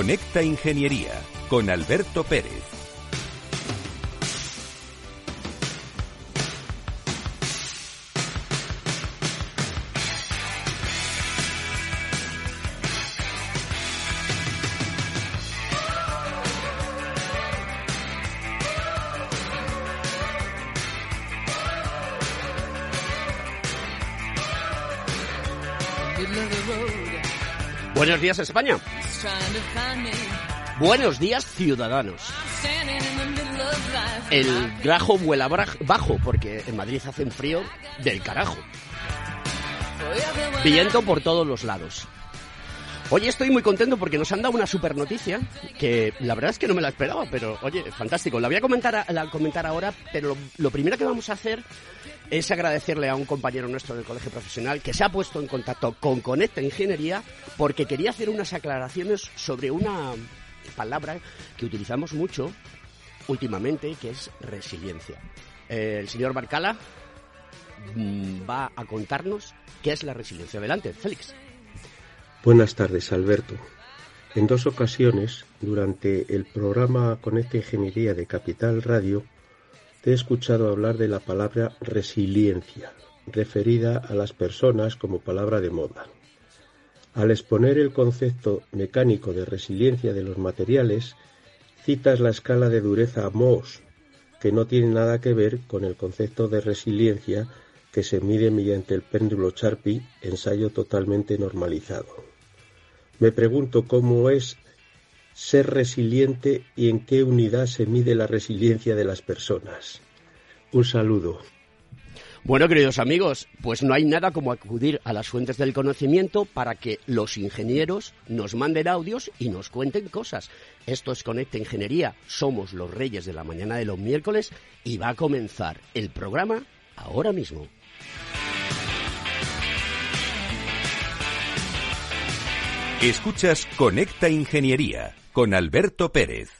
Conecta Ingeniería con Alberto Pérez. Buenos días España. Buenos días ciudadanos. El grajo vuela bajo porque en Madrid hace frío del carajo. Viento por todos los lados. Hoy estoy muy contento porque nos han dado una super noticia que la verdad es que no me la esperaba, pero oye, fantástico. La voy a comentar, la comentar ahora, pero lo, lo primero que vamos a hacer es agradecerle a un compañero nuestro del colegio profesional que se ha puesto en contacto con Conecta Ingeniería porque quería hacer unas aclaraciones sobre una palabra que utilizamos mucho últimamente, que es resiliencia. el señor Barcala mm, va a contarnos qué es la resiliencia. Adelante, Félix. Buenas tardes, Alberto. En dos ocasiones, durante el programa Conecta Ingeniería de Capital Radio, te he escuchado hablar de la palabra resiliencia, referida a las personas como palabra de moda. Al exponer el concepto mecánico de resiliencia de los materiales, citas la escala de dureza Mohs, que no tiene nada que ver con el concepto de resiliencia que se mide mediante el péndulo Charpy, ensayo totalmente normalizado. Me pregunto cómo es ser resiliente y en qué unidad se mide la resiliencia de las personas. Un saludo. Bueno, queridos amigos, pues no hay nada como acudir a las fuentes del conocimiento para que los ingenieros nos manden audios y nos cuenten cosas. Esto es Conecta Ingeniería, somos los reyes de la mañana de los miércoles y va a comenzar el programa ahora mismo. Escuchas Conecta Ingeniería con Alberto Pérez.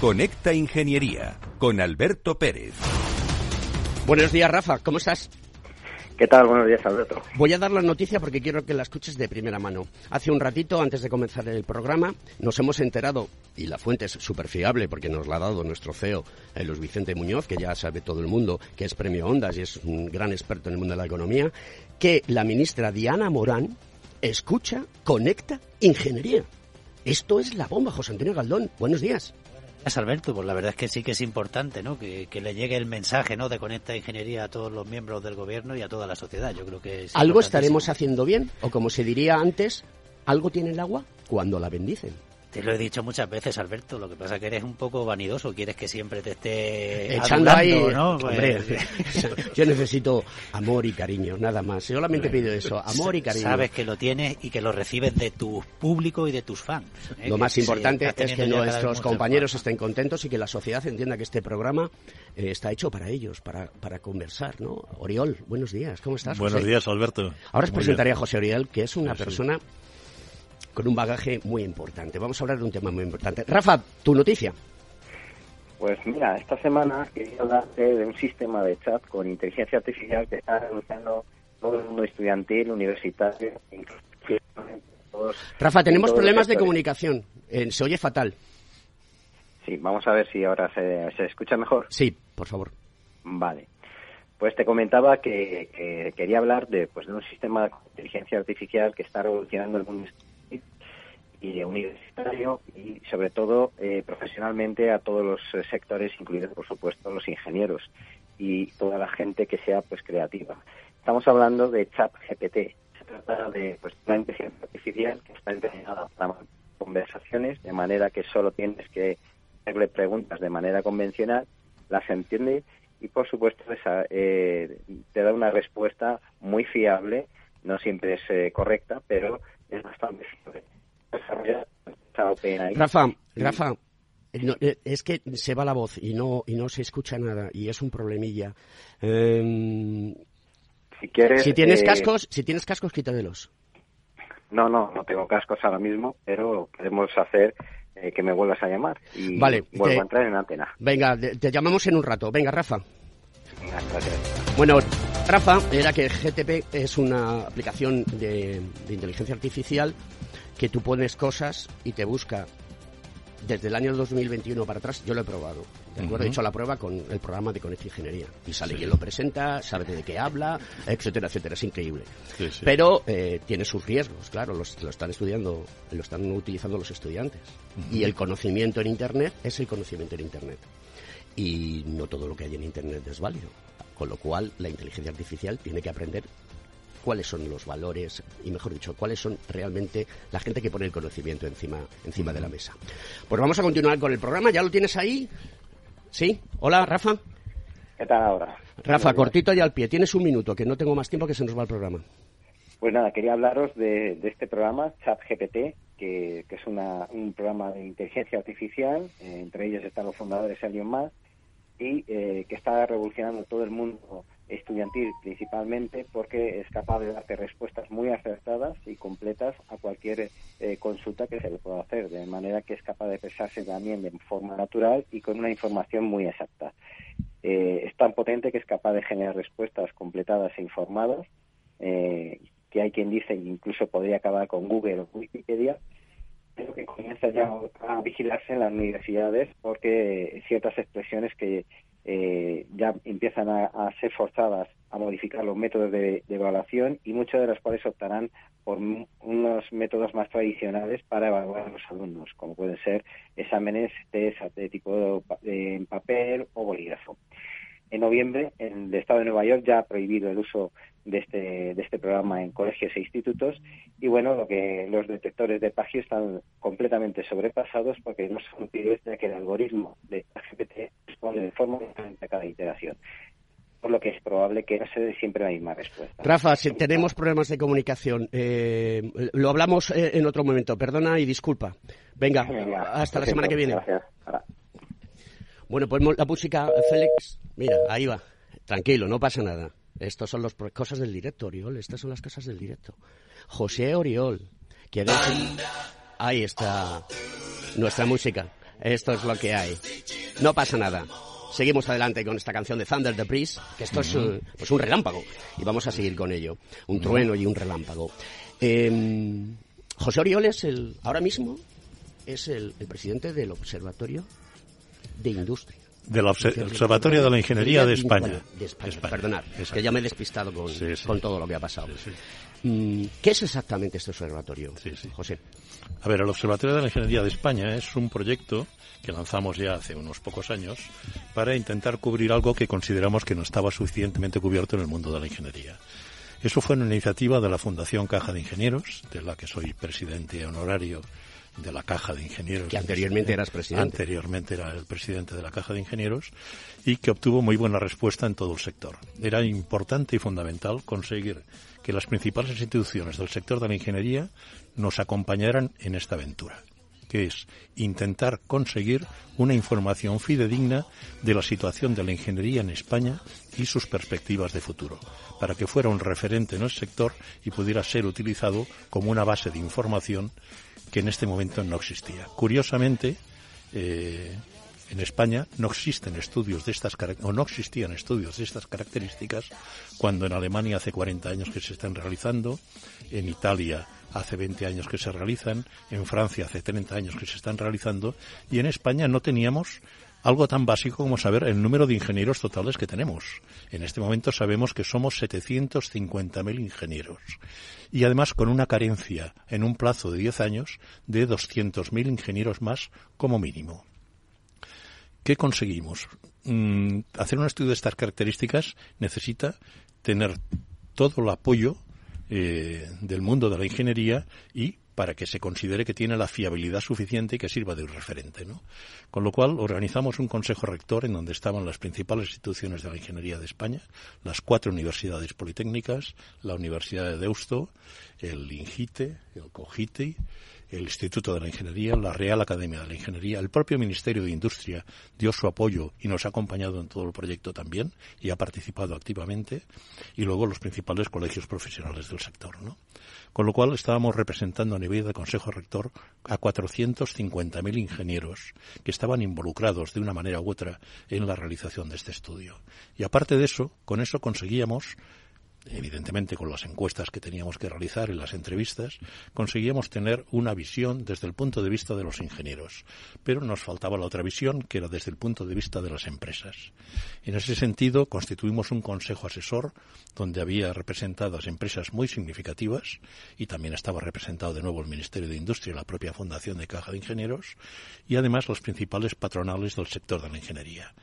Conecta Ingeniería con Alberto Pérez. Buenos días, Rafa, ¿cómo estás? ¿Qué tal? Buenos días, Alberto. Voy a dar la noticia porque quiero que la escuches de primera mano. Hace un ratito, antes de comenzar el programa, nos hemos enterado, y la fuente es súper fiable porque nos la ha dado nuestro CEO, eh, Luis Vicente Muñoz, que ya sabe todo el mundo que es premio Ondas y es un gran experto en el mundo de la economía, que la ministra Diana Morán escucha, conecta ingeniería. Esto es la bomba, José Antonio Galdón. Buenos días. Alberto, pues la verdad es que sí que es importante, ¿no? Que, le llegue el mensaje, ¿no? De Conecta Ingeniería a todos los miembros del gobierno y a toda la sociedad. Yo creo que algo estaremos haciendo bien, o como se diría antes, algo tiene el agua cuando la bendicen. Te lo he dicho muchas veces, Alberto. Lo que pasa es que eres un poco vanidoso. Quieres que siempre te esté echando ahí. ¿no? Hombre, pues, yo necesito amor y cariño, nada más. Solamente pido eso, amor y cariño. Sabes que lo tienes y que lo recibes de tu público y de tus fans. ¿eh? Lo más importante es que nuestros compañeros estén contentos y que la sociedad entienda que este programa eh, está hecho para ellos, para, para conversar, ¿no? Oriol, buenos días. ¿Cómo estás? Buenos días, Alberto. Ahora os presentaré a José Oriol, que es una persona con un bagaje muy importante. Vamos a hablar de un tema muy importante. Rafa, tu noticia. Pues mira, esta semana quería hablarte de un sistema de chat con inteligencia artificial que está revolucionando todo el mundo estudiantil, universitario, todos, Rafa, tenemos problemas de comunicación. Eh, se oye fatal. Sí, vamos a ver si ahora se, se escucha mejor. Sí, por favor. Vale. Pues te comentaba que, que quería hablar de, pues, de un sistema de inteligencia artificial que está revolucionando el mundo y universitario y sobre todo eh, profesionalmente a todos los eh, sectores, incluidos por supuesto los ingenieros y toda la gente que sea pues creativa. Estamos hablando de ChatGPT. Se trata de pues, una inteligencia artificial que está entrenada para conversaciones de manera que solo tienes que hacerle preguntas de manera convencional, las entiende y por supuesto esa, eh, te da una respuesta muy fiable, no siempre es eh, correcta, pero es bastante fiable. OpenAI. Rafa, Rafa, eh, no, eh, es que se va la voz y no y no se escucha nada y es un problemilla. Eh, si quieres, si tienes eh, cascos, si tienes cascos, quítadelos. No, no, no tengo cascos ahora mismo, pero podemos hacer eh, que me vuelvas a llamar y Vale, vuelvo te- a entrar en antena. Venga, te, te llamamos en un rato. Venga, Rafa. Venga, gracias. Bueno, Rafa era que GTP es una aplicación de, de inteligencia artificial que tú pones cosas y te busca desde el año 2021 para atrás. Yo lo he probado. ¿De acuerdo? He hecho la prueba con el programa de Conecta Ingeniería. Y sale quien lo presenta, sabe de qué habla, etcétera, etcétera. Es increíble. Sí, sí. Pero eh, tiene sus riesgos, claro, los- lo están estudiando, lo están utilizando los estudiantes. Y el conocimiento en Internet es el conocimiento en Internet. Y no todo lo que hay en Internet es válido. Con lo cual, la inteligencia artificial tiene que aprender cuáles son los valores y, mejor dicho, cuáles son realmente la gente que pone el conocimiento encima, encima de la mesa. Pues vamos a continuar con el programa. ¿Ya lo tienes ahí? ¿Sí? Hola, Rafa. ¿Qué tal ahora? Rafa, cortito y al pie. Tienes un minuto, que no tengo más tiempo que se nos va el programa. Pues nada, quería hablaros de, de este programa, ChatGPT, que, que es una- un programa de inteligencia artificial, eh, entre ellos están los fundadores Elon Musk, y eh, que está revolucionando todo el mundo estudiantil principalmente porque es capaz de darte respuestas muy acertadas y completas a cualquier eh, consulta que se le pueda hacer, de manera que es capaz de expresarse también de forma natural y con una información muy exacta. Eh, es tan potente que es capaz de generar respuestas completadas e informadas, eh, que hay quien dice incluso podría acabar con Google o Wikipedia, pero que comienza ya a vigilarse en las universidades porque ciertas expresiones que eh, ya empiezan a, ser forzadas a modificar los métodos de, evaluación y muchas de las cuales optarán por unos métodos más tradicionales para evaluar a los alumnos, como pueden ser exámenes de tipo de- en papel o bolígrafo. En noviembre, el Estado de Nueva York ya ha prohibido el uso de este, de este programa en colegios e institutos y bueno, lo que los detectores de plagio están completamente sobrepasados porque no son útiles ya que el algoritmo de GPT responde de forma diferente a cada iteración, por lo que es probable que no se dé siempre la misma respuesta. Rafa, si tenemos problemas de comunicación. eh, lo hablamos eh, en otro momento. Perdona y disculpa. Venga, Venga, hasta la semana que viene. Gracias. Bueno, pues la música, Félix. Mira, ahí va. Tranquilo, no pasa nada. Estas son las cosas del directo, Oriol. Estas son las cosas del directo. José Oriol. ¿Quieres? Ahí está nuestra música. Esto es lo que hay. No pasa nada. Seguimos adelante con esta canción de Thunder the Priest, que esto es pues un relámpago. Y vamos a seguir con ello. Un trueno y un relámpago. Eh, José Oriol es el, ahora mismo, es el, el presidente del Observatorio de Industria. Del Obse- Observatorio de la Ingeniería de España. De España, España, perdonad, exacto. que ya me he despistado con, Sí, sí. con todo lo que ha pasado. Sí, Mm, ¿Qué es exactamente este observatorio, Sí, sí. José? A ver, el Observatorio de la Ingeniería de España es un proyecto que lanzamos ya hace unos pocos años para intentar cubrir algo que consideramos que no estaba suficientemente cubierto en el mundo de la ingeniería. Eso fue una iniciativa de la Fundación Caja de Ingenieros, de la que soy presidente honorario de la Caja de Ingenieros. Que anteriormente eras presidente. Anteriormente era el presidente de la Caja de Ingenieros y que obtuvo muy buena respuesta en todo el sector. Era importante y fundamental conseguir que las principales instituciones del sector de la ingeniería nos acompañaran en esta aventura, que es intentar conseguir una información fidedigna de la situación de la ingeniería en España y sus perspectivas de futuro, para que fuera un referente en el sector y pudiera ser utilizado como una base de información en este momento no existía. Curiosamente, eh, En España no existen estudios de estas o no existían estudios de estas características cuando en Alemania hace 40 años que se están realizando, en Italia hace 20 años que se realizan, en Francia hace 30 años que se están realizando y en España no teníamos algo tan básico como saber el número de ingenieros totales que tenemos. En este momento sabemos que somos 750.000 ingenieros y además con una carencia en un plazo de 10 años de 200.000 ingenieros más como mínimo. ¿Qué conseguimos? Mm, hacer un estudio de estas características necesita tener todo el apoyo eh, del mundo de la ingeniería y para que se considere que tiene la fiabilidad suficiente y que sirva de referente. ¿no? Con lo cual, organizamos un consejo rector en donde estaban las principales instituciones de la ingeniería de España, las cuatro universidades politécnicas, la Universidad de Deusto, el INGITE, el COGITE, el Instituto de la Ingeniería, la Real Academia de la Ingeniería, el propio Ministerio de Industria dio su apoyo y nos ha acompañado en todo el proyecto también y ha participado activamente, y luego los principales colegios profesionales del sector. ¿no? Con lo cual estábamos representando a nivel de Consejo Rector a 450.000 ingenieros que estaban involucrados de una manera u otra en la realización de este estudio. Y aparte de eso, con eso conseguíamos evidentemente con las encuestas que teníamos que realizar y las entrevistas, conseguíamos tener una visión desde el punto de vista de los ingenieros. Pero nos faltaba la otra visión, que era desde el punto de vista de las empresas. En ese sentido, constituimos un consejo asesor donde había representadas empresas muy significativas y también estaba representado de nuevo el Ministerio de Industria y la propia Fundación de Caja de Ingenieros y además los principales patronales del sector de la ingeniería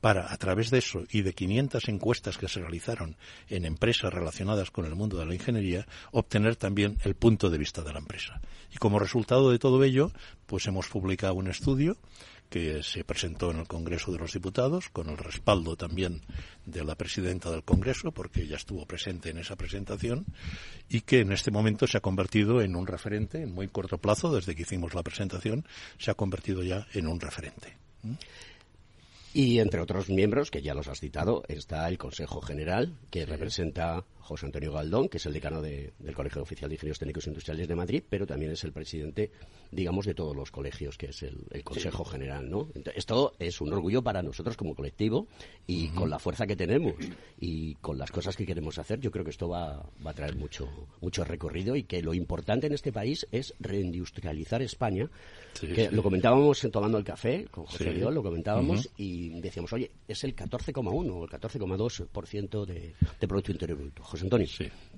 para, a través de eso y de 500 encuestas que se realizaron en empresas relacionadas con el mundo de la ingeniería, obtener también el punto de vista de la empresa. Y como resultado de todo ello, pues hemos publicado un estudio que se presentó en el Congreso de los Diputados, con el respaldo también de la presidenta del Congreso, porque ella estuvo presente en esa presentación, y que en este momento se ha convertido en un referente, en muy corto plazo, desde que hicimos la presentación, se ha convertido ya en un referente. Y entre otros miembros, que ya los has citado, está el Consejo General, que representa José Antonio Galdón, que es el decano del Colegio Oficial de Ingenieros Técnicos e Industriales de Madrid, pero también es el presidente, digamos, de todos los colegios, que es el, Consejo General, ¿no? esto es un orgullo para nosotros como colectivo y con la fuerza que tenemos y con las cosas que queremos hacer, yo creo que esto va, a traer mucho, mucho recorrido y que lo importante en este país es reindustrializar España, que lo comentábamos en tomando el café con José León, lo comentábamos y decíamos, oye, es el 14,1 o el 14,2% de, de Producto Interior Bruto. Antonio.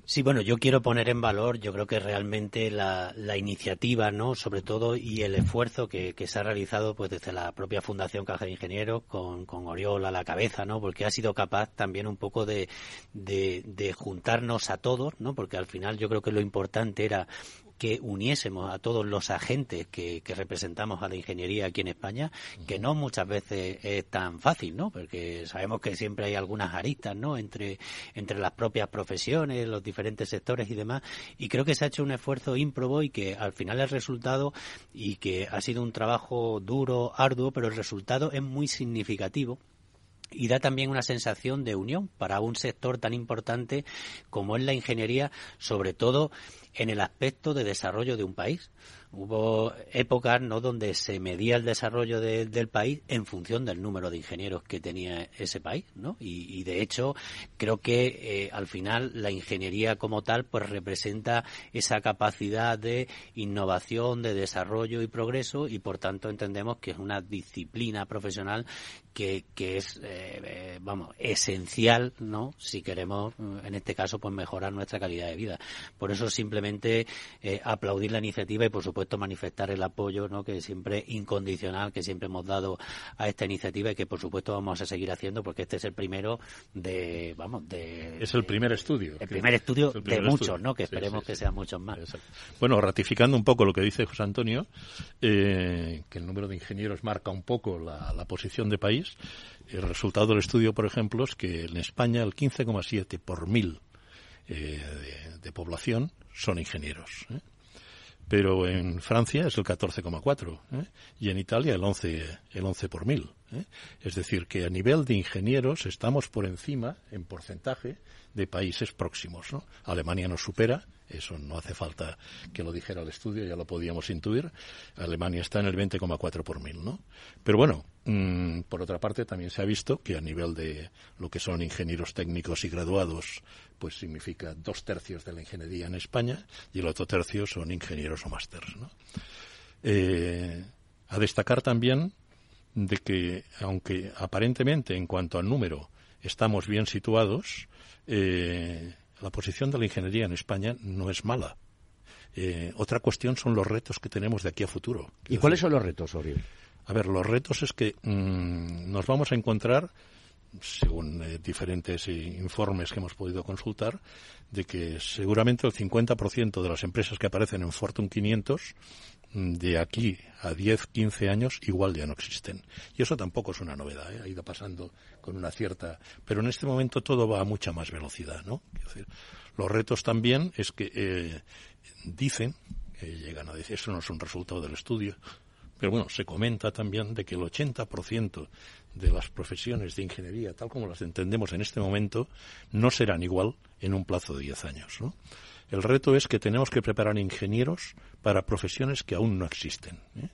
Sí. bueno, yo quiero poner en valor, yo creo que realmente la, iniciativa, ¿no? Sobre todo, y el esfuerzo que, se ha realizado pues desde la propia Fundación Caja de Ingenieros, con, con Oriol a la cabeza, ¿no? Porque ha sido capaz también un poco de, de juntarnos a todos, ¿no? Porque al final yo creo que lo importante era que uniésemos a todos los agentes que, representamos a la ingeniería aquí en España, que no muchas veces es tan fácil, ¿no? Porque sabemos que siempre hay algunas aristas, ¿no? Entre, entre las propias profesiones, los diferentes sectores y demás. Y creo que se ha hecho un esfuerzo ímprobo y que al final el resultado, y que ha sido un trabajo duro, arduo, pero el resultado es muy significativo y da también una sensación de unión para un sector tan importante como es la ingeniería, sobre todo en el aspecto de desarrollo de un país. Hubo épocas ¿no? donde se medía el desarrollo del país en función del número de ingenieros que tenía ese país, ¿no? Y, de hecho creo que eh, al final la ingeniería como tal pues representa esa capacidad de innovación, de desarrollo y progreso y por tanto entendemos que es una disciplina profesional que, que es eh, eh, vamos esencial, ¿no? Si queremos en este caso pues mejorar nuestra calidad de vida. Por eso simplemente aplaudir la iniciativa y por supuesto manifestar el apoyo ¿no? que siempre incondicional que siempre hemos dado a esta iniciativa y que por supuesto vamos a seguir haciendo porque este es el primero de vamos de es el primer estudio el primer estudio de muchos no que esperemos que sean muchos más bueno ratificando un poco lo que dice José Antonio eh, que el número de ingenieros marca un poco la, posición de país el resultado del estudio por ejemplo es que en España el 15,7 por mil eh, de, población son ingenieros. ¿eh? pero en Francia es el 14,4 ¿eh? y en Italia el 11, el 11 por mil. ¿eh? Es decir, que a nivel de ingenieros estamos por encima, en porcentaje, de países próximos. Alemania nos supera, eso no hace falta que lo dijera el estudio, ya lo podíamos intuir. Alemania está en el 20,4 por mil. ¿no? Pero bueno, mm, por otra parte, también se ha visto que a nivel de lo que son ingenieros técnicos y graduados, pues significa dos tercios de la ingeniería en España y el otro tercio son ingenieros o másters. ¿no? Eh, a destacar también de que, aunque aparentemente en cuanto al número estamos bien situados, eh, la posición de la ingeniería en España no es mala. Eh, otra cuestión son los retos que tenemos de aquí a futuro. ¿Y cuáles son los retos, Oriol? A ver, los retos es que mm, nos vamos a encontrar, según eh, diferentes informes que hemos podido consultar, de que seguramente el 50% de las empresas que aparecen en Fortune 500 de aquí a 10, 15 años igual ya no existen. Y eso tampoco es una novedad, ¿eh? ha ido pasando con una cierta... Pero en este momento todo va a mucha más velocidad, ¿no? Los retos también es que eh, dicen, llegan a decir, eso no es un resultado del estudio, pero bueno, se comenta también de que el 80% de las profesiones de ingeniería, tal como las entendemos en este momento, no serán igual en un plazo de 10 años, ¿no? El reto es que tenemos que preparar ingenieros para profesiones que aún no existen. ¿eh?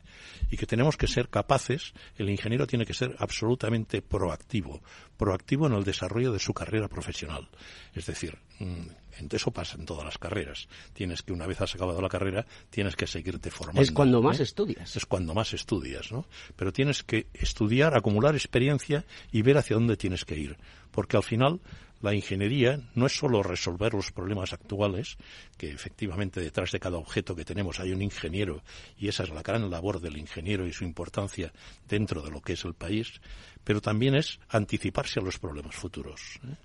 Y que tenemos que ser capaces, el ingeniero tiene que ser absolutamente proactivo, proactivo en el desarrollo de su carrera profesional. Es decir, mm, eso pasa en todas las carreras. Tienes que, una vez has acabado la carrera, tienes que seguirte formando. Es cuando más ¿eh? estudias. Es cuando más estudias, ¿no? Pero tienes que estudiar, acumular experiencia y ver hacia dónde tienes que ir. Porque al final la ingeniería no es solo resolver los problemas actuales, que efectivamente detrás de cada objeto que tenemos hay un ingeniero y esa es la gran labor del ingeniero y su importancia dentro de lo que es el país, pero también es anticiparse a los problemas futuros. ¿eh?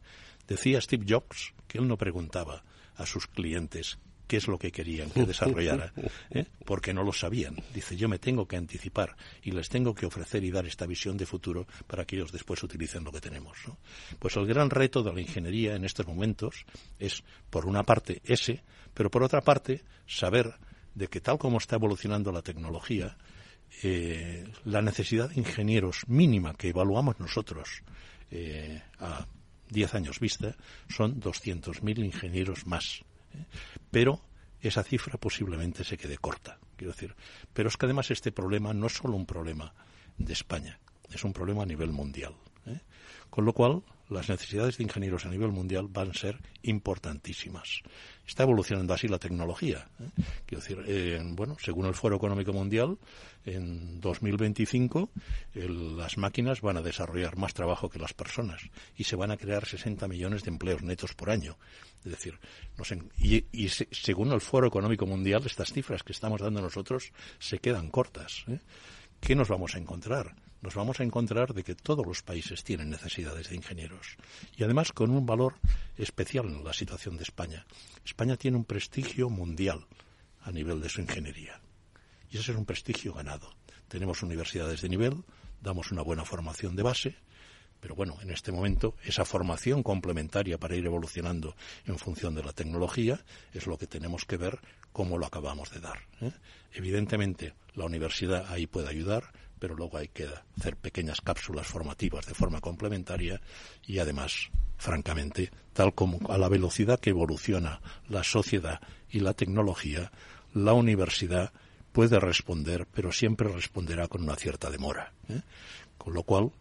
Decía Steve Jobs que él no preguntaba a sus clientes qué es lo que querían que desarrollara, ¿eh? porque no lo sabían. Dice, yo me tengo que anticipar y les tengo que ofrecer y dar esta visión de futuro para que ellos después utilicen lo que tenemos. Pues el gran reto de la ingeniería en estos momentos es, por una parte, ese, pero por otra parte, saber de que tal como está evolucionando la tecnología, eh, la necesidad de ingenieros mínima que evaluamos nosotros eh, a 10 años vista son 200.000 ingenieros más. Pero esa cifra posiblemente se quede corta, quiero decir. Pero es que además este problema no es solo un problema de España, es un problema a nivel mundial. ¿eh? Con lo cual, las necesidades de ingenieros a nivel mundial van a ser importantísimas. Está evolucionando así la tecnología. ¿eh? Quiero decir, bueno, según el Foro Económico Mundial, en 2025 las máquinas van a desarrollar más trabajo que las personas y se van a crear 60 millones de empleos netos por año. Es decir, y, según el Foro Económico Mundial, estas cifras que estamos dando nosotros se quedan cortas. ¿eh? ¿Qué nos vamos a encontrar? Nos vamos a encontrar de que todos los países tienen necesidades de ingenieros y además con un valor especial en la situación de España. España tiene un prestigio mundial a nivel de su ingeniería y ese es un prestigio ganado. Tenemos universidades de nivel, damos una buena formación de base, pero bueno, en este momento esa formación complementaria para ir evolucionando en función de la tecnología es lo que tenemos que ver cómo lo acabamos de dar. ¿eh? Evidentemente, la universidad ahí puede ayudar, pero luego hay que hacer pequeñas cápsulas formativas de forma complementaria y además, francamente, tal como a la velocidad que evoluciona la sociedad y la tecnología, la universidad puede responder, pero siempre responderá con una cierta demora. ¿eh? Con lo cual,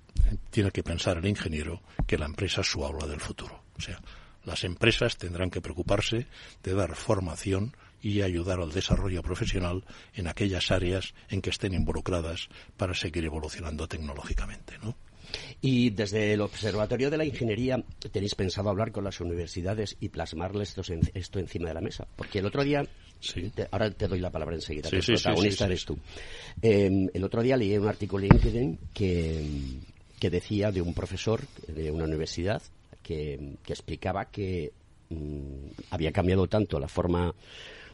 tiene que pensar el ingeniero que la empresa es su aula del futuro. O sea, las empresas tendrán que preocuparse de dar formación y ayudar al desarrollo profesional en aquellas áreas en que estén involucradas para seguir evolucionando tecnológicamente, ¿no? Y desde el Observatorio de la Ingeniería, ¿tenéis pensado hablar con las universidades y plasmarles esto, encima de la mesa? Porque el otro día, ahora te doy la palabra enseguida, el protagonista eres tú. Em, el otro día leí un artículo en LinkedIn que, que decía de un profesor de una universidad que, explicaba que mm, había cambiado tanto la forma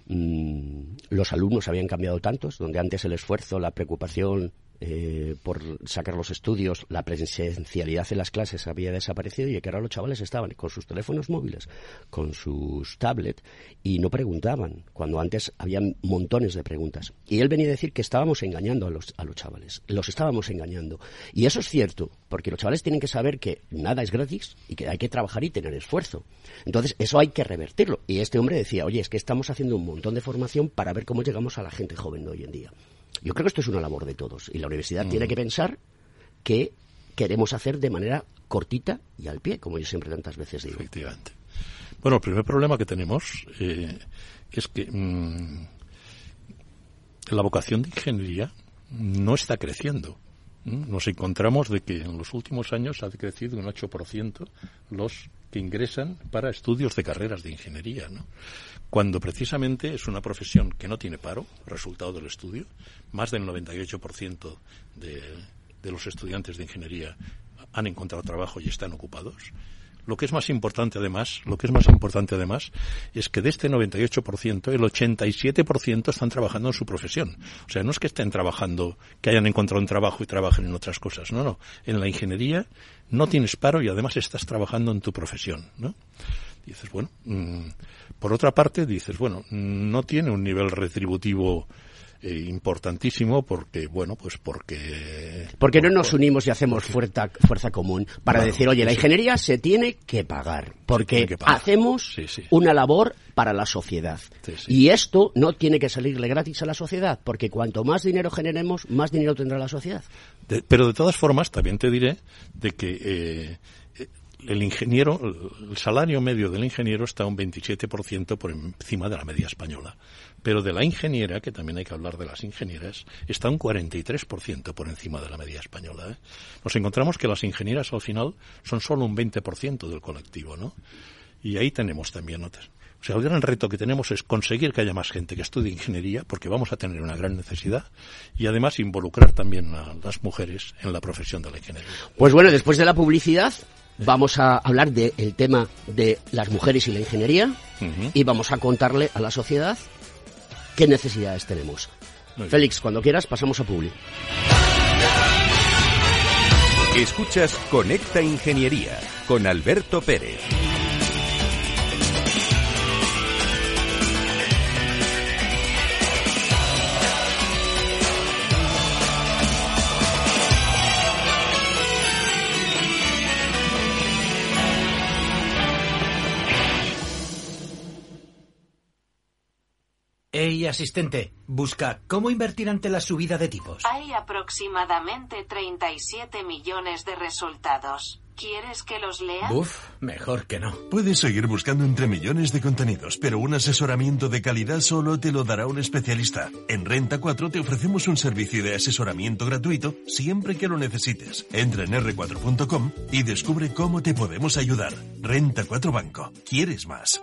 Mm, los alumnos habían cambiado tantos, donde antes el esfuerzo, la preocupación eh, por sacar los estudios, la presencialidad en las clases había desaparecido y que ahora los chavales estaban con sus teléfonos móviles, con sus tablets y no preguntaban, cuando antes había montones de preguntas. Y él venía a decir que estábamos engañando a los, a los chavales, los estábamos engañando. Y eso es cierto, porque los chavales tienen que saber que nada es gratis y que hay que trabajar y tener esfuerzo. Entonces, eso hay que revertirlo. Y este hombre decía, oye, es que estamos haciendo un montón de formación para ver cómo llegamos a la gente joven de hoy en día. Yo creo que esto es una labor de todos y la universidad tiene mm. que pensar que queremos hacer de manera cortita y al pie, como yo siempre tantas veces digo. Efectivamente. Bueno, el primer problema que tenemos eh, es que mm, la vocación de ingeniería no está creciendo. Nos encontramos de que en los últimos años ha crecido un 8% los que ingresan para estudios de carreras de ingeniería, ¿no? cuando precisamente es una profesión que no tiene paro, resultado del estudio. Más del 98% de, de los estudiantes de ingeniería han encontrado trabajo y están ocupados. Lo que es más importante además, lo que es más importante además es que de este 98%, el 87% están trabajando en su profesión. O sea, no es que estén trabajando, que hayan encontrado un trabajo y trabajen en otras cosas. No, no. En la ingeniería no tienes paro y además estás trabajando en tu profesión, ¿no? dices, bueno, mm, por otra parte dices, bueno, no tiene un nivel retributivo eh, importantísimo porque, bueno, pues porque... Porque no nos unimos y hacemos fuerza, fuerza común para decir, oye, la ingeniería se tiene que pagar porque hacemos una labor para la sociedad. Y esto no tiene que salirle gratis a la sociedad porque cuanto más dinero generemos, más dinero tendrá la sociedad. pero de todas formas, también te diré de que... Eh, el ingeniero, el salario medio del ingeniero está un 27% por encima de la media española. Pero de la ingeniera, que también hay que hablar de las ingenieras, está un 43% por encima de la media española. ¿eh? Nos encontramos que las ingenieras al final son solo un 20% del colectivo, ¿no? Y ahí tenemos también otras. O sea, el gran reto que tenemos es conseguir que haya más gente que estudie ingeniería, porque vamos a tener una gran necesidad, y además involucrar también a las mujeres en la profesión de la ingeniería. Pues bueno, después de la publicidad, vamos a hablar del tema de las mujeres y la ingeniería y vamos a contarle a la sociedad qué necesidades tenemos. Félix, cuando quieras pasamos a Publi. Escuchas Conecta Ingeniería con Alberto Pérez. Hey, asistente, busca cómo invertir ante la subida de tipos. Hay aproximadamente 37 millones de resultados. ¿Quieres que los lea? Uf, mejor que no. Puedes seguir buscando entre millones de contenidos, pero un asesoramiento de calidad solo te lo dará un especialista. En Renta 4 te ofrecemos un servicio de asesoramiento gratuito siempre que lo necesites. Entra en r4.com y descubre cómo te podemos ayudar. Renta 4 Banco. ¿Quieres más?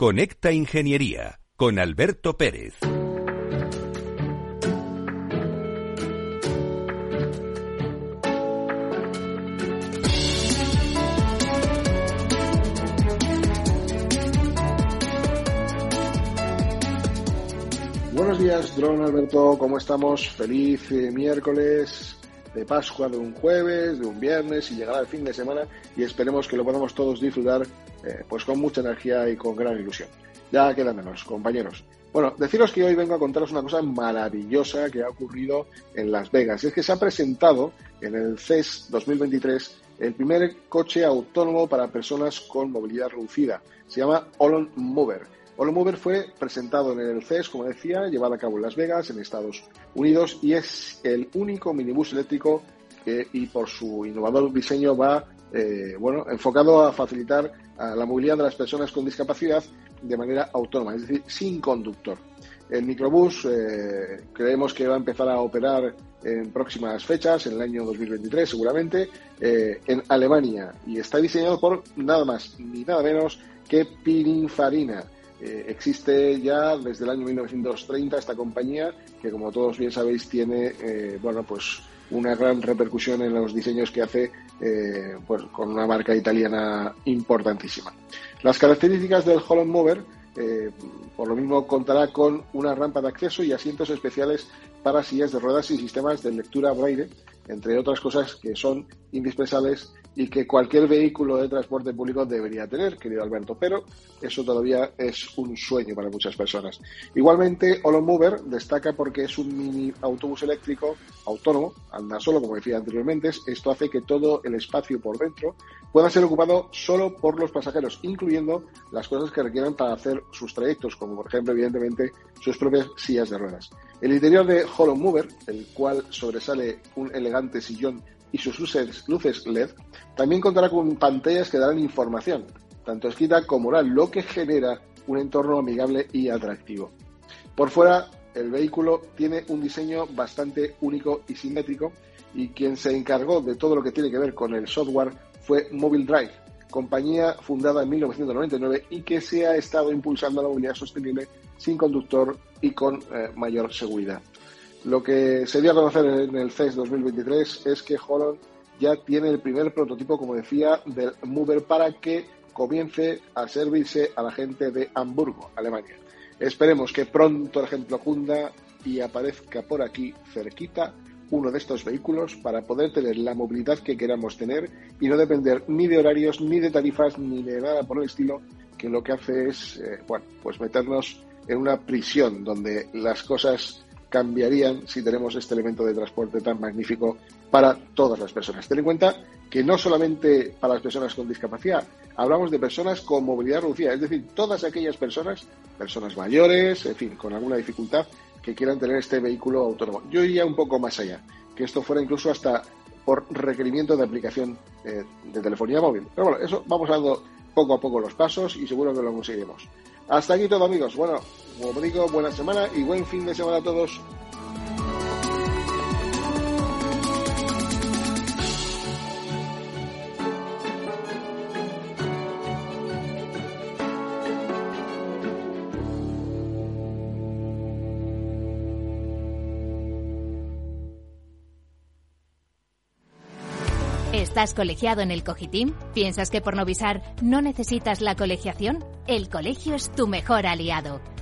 Conecta Ingeniería con Alberto Pérez. Buenos días, Dron Alberto, ¿cómo estamos? Feliz eh, miércoles. De Pascua de un jueves, de un viernes y llegará el fin de semana y esperemos que lo podamos todos disfrutar eh, pues con mucha energía y con gran ilusión. Ya queda menos, compañeros. Bueno, deciros que hoy vengo a contaros una cosa maravillosa que ha ocurrido en Las Vegas. Y es que se ha presentado en el CES 2023 el primer coche autónomo para personas con movilidad reducida. Se llama Olon Mover. Olon Mover fue presentado en el CES, como decía, llevado a cabo en Las Vegas, en Estados Unidos, y es el único minibús eléctrico y por su innovador diseño va eh, bueno, enfocado a facilitar la movilidad de las personas con discapacidad de manera autónoma, es decir, sin conductor. El microbús eh, creemos que va a empezar a operar en próximas fechas, en el año 2023 seguramente, eh, en Alemania y está diseñado por nada más ni nada menos que Pininfarina. Eh, existe ya desde el año 1930 esta compañía que, como todos bien sabéis, tiene bueno pues una gran repercusión en los diseños que hace pues, con una marca italiana importantísima. Las características del Holland Mover eh, por lo mismo contará con una rampa de acceso y asientos especiales para sillas de ruedas y sistemas de lectura braille, entre otras cosas que son indispensables y que cualquier vehículo de transporte público debería tener, querido Alberto, pero eso todavía es un sueño para muchas personas. Igualmente, Holo Mover destaca porque es un mini autobús eléctrico autónomo, anda solo, como decía anteriormente, esto hace que todo el espacio por dentro pueda ser ocupado solo por los pasajeros, incluyendo las cosas que requieran para hacer sus trayectos, como por ejemplo, evidentemente, sus propias sillas de ruedas. El interior de Hollow Mover, el cual sobresale un elegante sillón y sus luces, luces LED, también contará con pantallas que darán información, tanto escrita como oral, lo que genera un entorno amigable y atractivo. Por fuera, el vehículo tiene un diseño bastante único y simétrico y quien se encargó de todo lo que tiene que ver con el software fue Mobile Drive, compañía fundada en 1999 y que se ha estado impulsando la movilidad sostenible sin conductor y con eh, mayor seguridad. Lo que se dio a conocer en el CES 2023 es que Holland ya tiene el primer prototipo, como decía, del Mover para que comience a servirse a la gente de Hamburgo, Alemania. Esperemos que pronto el ejemplo cunda y aparezca por aquí cerquita uno de estos vehículos para poder tener la movilidad que queramos tener y no depender ni de horarios, ni de tarifas, ni de nada por el estilo, que lo que hace es, eh, bueno, pues meternos en una prisión donde las cosas cambiarían si tenemos este elemento de transporte tan magnífico para todas las personas. Ten en cuenta que no solamente para las personas con discapacidad, hablamos de personas con movilidad reducida, es decir, todas aquellas personas, personas mayores, en fin, con alguna dificultad, que quieran tener este vehículo autónomo. Yo iría un poco más allá, que esto fuera incluso hasta por requerimiento de aplicación eh, de telefonía móvil. Pero bueno, eso vamos dando poco a poco los pasos y seguro que lo conseguiremos. Hasta aquí todo amigos. Bueno, como digo, buena semana y buen fin de semana a todos. ¿Estás colegiado en el Cogitim? ¿Piensas que por Novisar no necesitas la colegiación? El colegio es tu mejor aliado.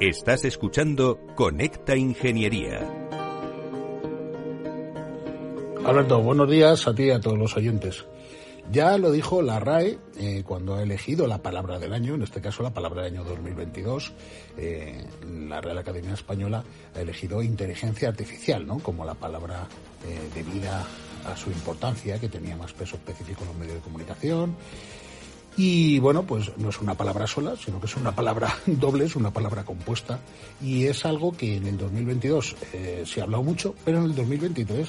Estás escuchando Conecta Ingeniería. Alberto, buenos días a ti y a todos los oyentes. Ya lo dijo la RAE eh, cuando ha elegido la palabra del año, en este caso la palabra del año 2022. Eh, la Real Academia Española ha elegido inteligencia artificial, ¿no? Como la palabra eh, debida a su importancia, que tenía más peso específico en los medios de comunicación y bueno, pues no es una palabra sola, sino que es una palabra doble, es una palabra compuesta. Y es algo que en el 2022 eh, se ha hablado mucho, pero en el 2023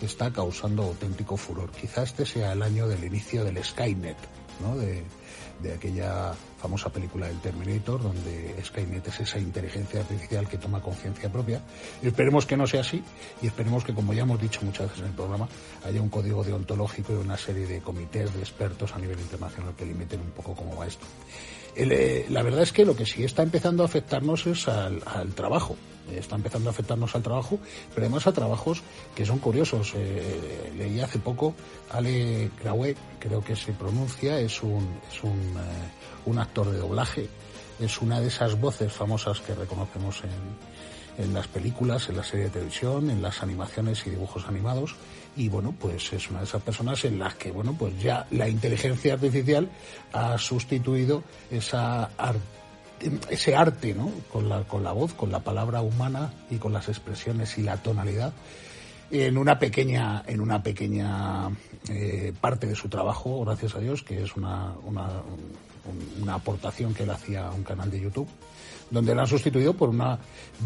está causando auténtico furor. Quizá este sea el año del inicio del Skynet, ¿no? De aquella famosa película del Terminator, donde Skynet es esa inteligencia artificial que toma conciencia propia. Esperemos que no sea así y esperemos que, como ya hemos dicho muchas veces en el programa, haya un código deontológico y una serie de comités de expertos a nivel internacional que limiten un poco cómo va esto. Eh, la verdad es que lo que sí está empezando a afectarnos es al, trabajo. está empezando a afectarnos al trabajo, pero además a trabajos que son curiosos. Eh, leí hace poco, Ale Graue, creo que se pronuncia, es un, es un, eh, un actor de doblaje, es una de esas voces famosas que reconocemos en, en las películas, en la serie de televisión, en las animaciones y dibujos animados y bueno, pues es una de esas personas en las que, bueno, pues ya la inteligencia artificial ha sustituido esa ese arte, ¿no? Con la, con la voz, con la palabra humana y con las expresiones y la tonalidad en una pequeña en una pequeña eh, parte de su trabajo, gracias a Dios, que es una, una, una aportación que él hacía a un canal de YouTube donde la han sustituido por una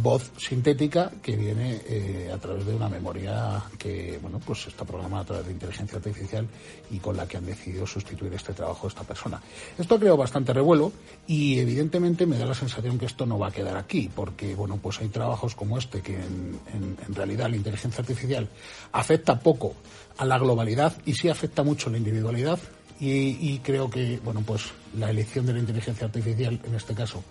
voz sintética que viene eh, a través de una memoria que bueno pues está programada a través de inteligencia artificial y con la que han decidido sustituir este trabajo de esta persona. Esto ha creado bastante revuelo y evidentemente me da la sensación que esto no va a quedar aquí, porque bueno pues hay trabajos como este que en, en realidad la inteligencia artificial afecta poco a la globalidad y sí afecta mucho a la individualidad y, creo que bueno pues la elección de la inteligencia artificial en este caso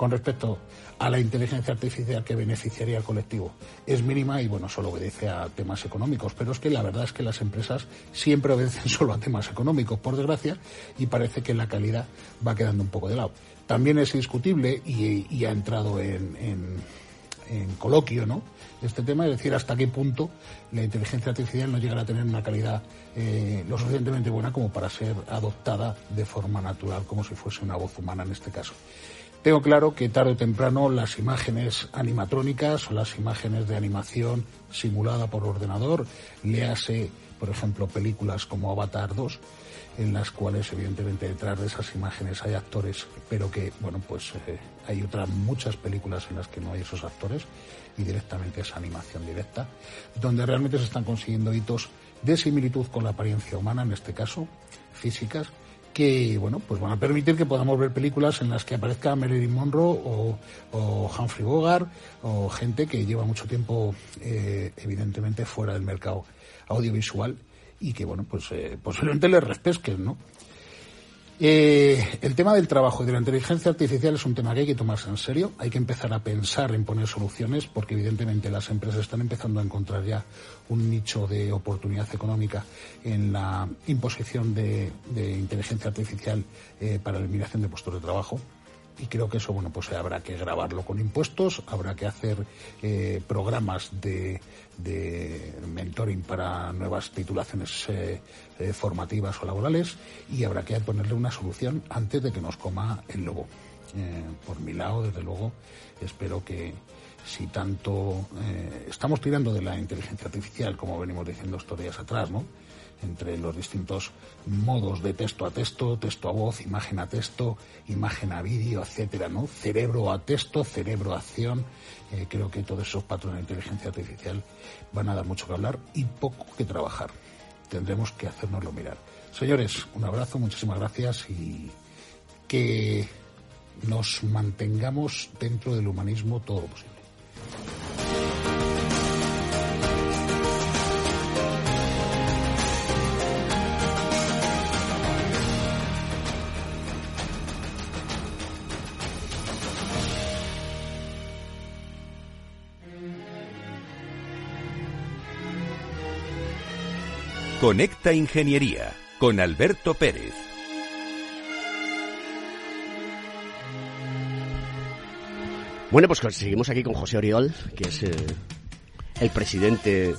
con respecto a la inteligencia artificial que beneficiaría al colectivo. Es mínima y bueno solo obedece a temas económicos pero es que la verdad es que las empresas siempre obedecen solo a temas económicos por desgracia y parece que la calidad va quedando un poco de lado. También es indiscutible y, ha entrado en, coloquio no este tema, es decir, hasta qué punto la inteligencia artificial no llegará a tener una calidad eh, lo suficientemente buena como para ser adoptada de forma natural, como si fuese una voz humana en este caso. Tengo claro que tarde o temprano las imágenes animatrónicas o las imágenes de animación simulada por ordenador, léase, por ejemplo, películas como Avatar 2, en las cuales evidentemente detrás de esas imágenes hay actores, pero que, bueno, pues eh, hay otras muchas películas en las que no hay esos actores y directamente esa animación directa, donde realmente se están consiguiendo hitos de similitud con la apariencia humana, en este caso, físicas, que bueno, pues van a permitir que podamos ver películas en las que aparezca Marilyn Monroe o, Humphrey Bogart o gente que lleva mucho tiempo eh, evidentemente fuera del mercado audiovisual y que bueno, pues eh, posiblemente les respesquen, ¿no? Eh, el tema del trabajo y de la inteligencia artificial es un tema que hay que tomarse en serio. Hay que empezar a pensar en poner soluciones porque evidentemente las empresas están empezando a encontrar ya un nicho de oportunidad económica en la imposición de, inteligencia artificial eh, para la eliminación de puestos de trabajo y creo que eso bueno pues habrá que grabarlo con impuestos habrá que hacer eh, programas de, mentoring para nuevas titulaciones eh, eh, formativas o laborales y habrá que ponerle una solución antes de que nos coma el lobo. Por mi lado desde luego espero que si tanto estamos tirando de la inteligencia artificial como venimos diciendo estos días atrás no entre los distintos modos de texto a texto, texto a voz, imagen a texto, imagen a vídeo, etcétera, ¿no? Cerebro a texto, cerebro a acción. Eh, creo que todos esos patrones de inteligencia artificial van a dar mucho que hablar y poco que trabajar. Tendremos que hacernoslo mirar. Señores, un abrazo, muchísimas gracias y que nos mantengamos dentro del humanismo todo lo posible. Conecta Ingeniería con Alberto Pérez. Bueno, pues seguimos aquí con José Oriol, que es eh, el presidente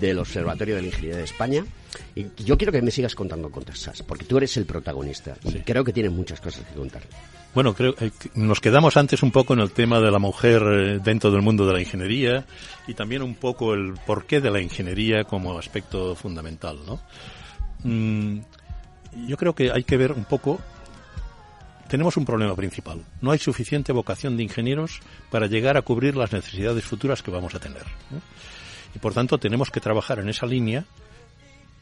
del Observatorio de la Ingeniería de España. Y yo quiero que me sigas contando cosas, porque tú eres el protagonista y creo que tienes muchas cosas que contar. Bueno, creo que nos quedamos antes un poco en el tema de la mujer eh, dentro del mundo de la ingeniería y también un poco el porqué de la ingeniería como aspecto fundamental, ¿no? Mm, yo creo que hay que ver un poco tenemos un problema principal. No hay suficiente vocación de ingenieros para llegar a cubrir las necesidades futuras que vamos a tener. Y por tanto tenemos que trabajar en esa línea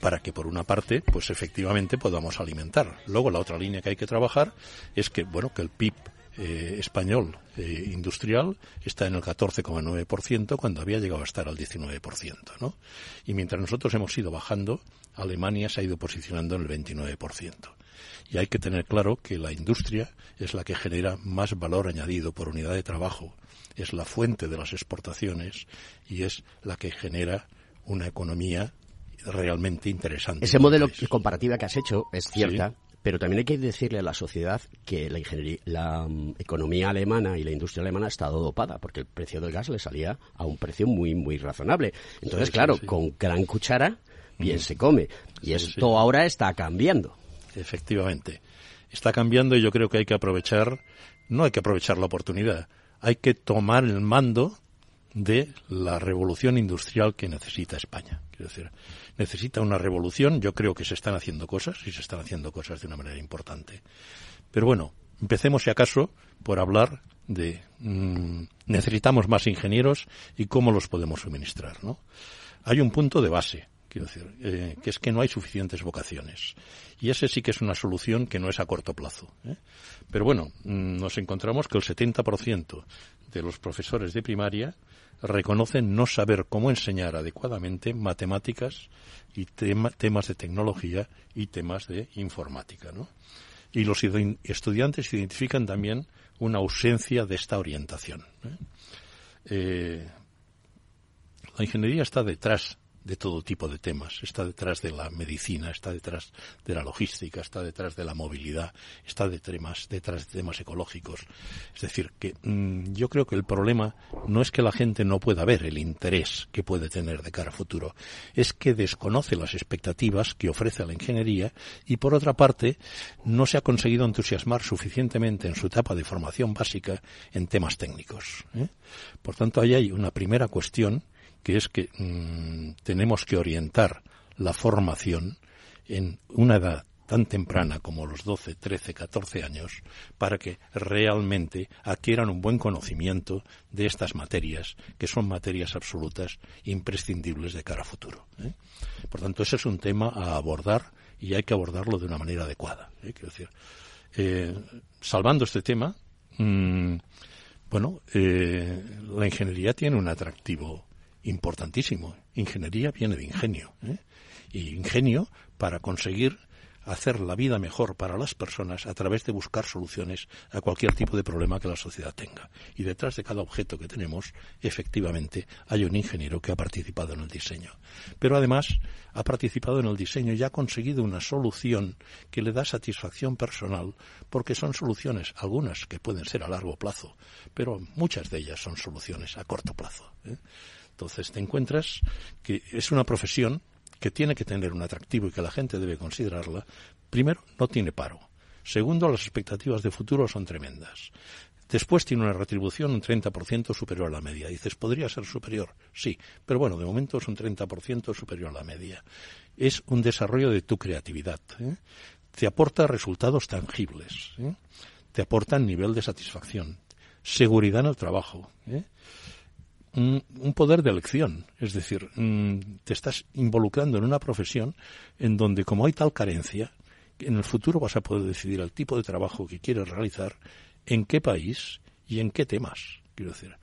para que por una parte, pues efectivamente podamos alimentar. Luego la otra línea que hay que trabajar es que, bueno, que el PIB eh, español eh, industrial está en el 14,9% cuando había llegado a estar al 19%, ¿no? Y mientras nosotros hemos ido bajando, Alemania se ha ido posicionando en el 29%. Y hay que tener claro que la industria es la que genera más valor añadido por unidad de trabajo, es la fuente de las exportaciones y es la que genera una economía realmente interesante. Ese modelo comparativa que has hecho es cierta, pero también hay que decirle a la sociedad que la, ingeniería, la mm, economía alemana y la industria alemana ha estado dopada, porque el precio del gas le salía a un precio muy, muy razonable. Entonces, claro, con gran cuchara bien se come. Y esto ahora está cambiando. Efectivamente. Está cambiando y yo creo que hay que aprovechar, no hay que aprovechar la oportunidad, hay que tomar el mando de la revolución industrial que necesita España. Quiero decir, necesita una revolución. Yo creo que se están haciendo cosas y se están haciendo cosas de una manera importante. Pero bueno, empecemos si acaso por hablar de mm, necesitamos más ingenieros y cómo los podemos suministrar, ¿no? Hay un punto de base, quiero decir, eh, que es que no hay suficientes vocaciones. Y ese sí que es una solución que no es a corto plazo. ¿eh? Pero bueno, mm, nos encontramos que el 70% de los profesores de primaria reconocen no saber cómo enseñar adecuadamente matemáticas y temas de tecnología y temas de informática. ¿no? Y los estudiantes identifican también una ausencia de esta orientación. ¿eh? La ingeniería está detrás de todo tipo de temas. Está detrás de la medicina, está detrás de la logística, está detrás de la movilidad, está detrás, detrás de temas ecológicos. Es decir, que mm, yo creo que el problema no es que la gente no pueda ver el interés que puede tener de cara a futuro, es que desconoce las expectativas que ofrece la ingeniería y, por otra parte, no se ha conseguido entusiasmar suficientemente en su etapa de formación básica en temas técnicos. ¿eh? Por tanto, ahí hay una primera cuestión que es que mm, tenemos que orientar la formación en una edad tan temprana como los 12, 13, 14 años para que realmente adquieran un buen conocimiento de estas materias, que son materias absolutas imprescindibles de cara a futuro. ¿eh? Por tanto, ese es un tema a abordar y hay que abordarlo de una manera adecuada. ¿eh? Quiero decir, eh, salvando este tema, mm, bueno, la ingeniería tiene un atractivo importantísimo. Ingeniería viene de ingenio. ¿eh? Y ingenio para conseguir hacer la vida mejor para las personas a través de buscar soluciones a cualquier tipo de problema que la sociedad tenga. Y detrás de cada objeto que tenemos, efectivamente, hay un ingeniero que ha participado en el diseño. Pero además ha participado en el diseño y ha conseguido una solución que le da satisfacción personal, porque son soluciones, algunas que pueden ser a largo plazo, pero muchas de ellas son soluciones a corto plazo. ¿eh? Entonces te encuentras que es una profesión que tiene que tener un atractivo y que la gente debe considerarla. Primero, no tiene paro. Segundo, las expectativas de futuro son tremendas. Después tiene una retribución un 30% superior a la media. Dices, ¿podría ser superior? Sí, pero bueno, de momento es un 30% superior a la media. Es un desarrollo de tu creatividad. ¿eh? Te aporta resultados tangibles. ¿eh? Te aporta nivel de satisfacción, seguridad en el trabajo. ¿eh? Un, poder de elección. Es decir, mm, te estás involucrando en una profesión en donde, como hay tal carencia, en el futuro vas a poder decidir el tipo de trabajo que quieres realizar, en qué país y en qué temas. Quiero decir,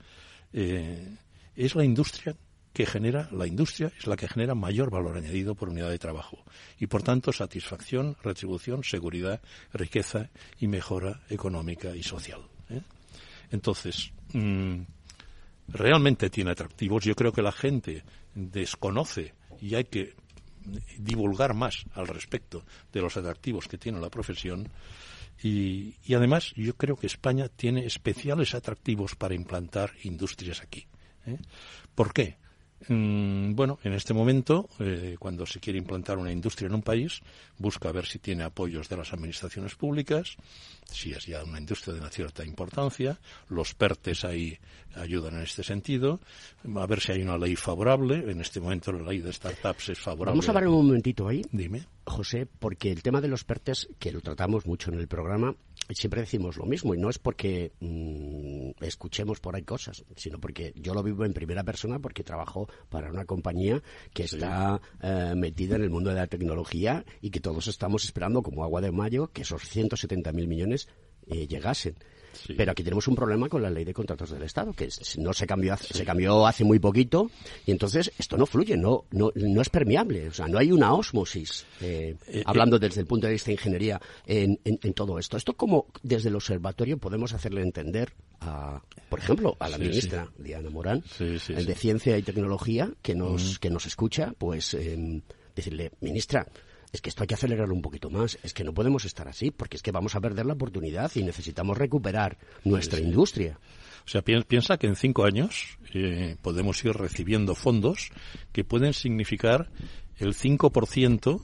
eh, es la industria que genera, la industria es la que genera mayor valor añadido por unidad de trabajo y por tanto satisfacción, retribución, seguridad, riqueza y mejora económica y social. ¿eh? Entonces, mm, realmente tiene atractivos. Yo creo que la gente desconoce y hay que divulgar más al respecto de los atractivos que tiene la profesión. Y, además yo creo que España tiene especiales atractivos para implantar industrias aquí. ¿eh? ¿Por qué? Mm, bueno, en este momento, eh, cuando se quiere implantar una industria en un país, busca ver si tiene apoyos de las administraciones públicas, si es ya una industria de una cierta importancia, los PERTES ahí ayudan en este sentido, a ver si hay una ley favorable, en este momento la ley de startups es favorable. Vamos a ver un momentito ahí. Dime. José, porque el tema de los PERTES, que lo tratamos mucho en el programa, siempre decimos lo mismo, y no es porque mm, escuchemos por ahí cosas, sino porque yo lo vivo en primera persona porque trabajo para una compañía que está eh, metida en el mundo de la tecnología y que todos estamos esperando como agua de mayo que esos 170.000 millones eh, llegasen. Pero aquí tenemos un problema con la ley de contratos del Estado, que no se cambió, hace, se cambió hace muy poquito, y entonces esto no fluye, no, no, no es permeable, o sea, no hay una osmosis, eh, eh, hablando desde el punto de vista de ingeniería, en, en, todo esto. Esto como desde el observatorio podemos hacerle entender a, por ejemplo, a la ministra Diana Morán, de Ciencia y Tecnología, que nos, que nos escucha, pues em, decirle, ministra, es que esto hay que acelerarlo un poquito más, es que no podemos estar así, porque es que vamos a perder la oportunidad y necesitamos recuperar nuestra industria. O sea, piensa que en cinco años eh, podemos ir recibiendo fondos que pueden significar el 5%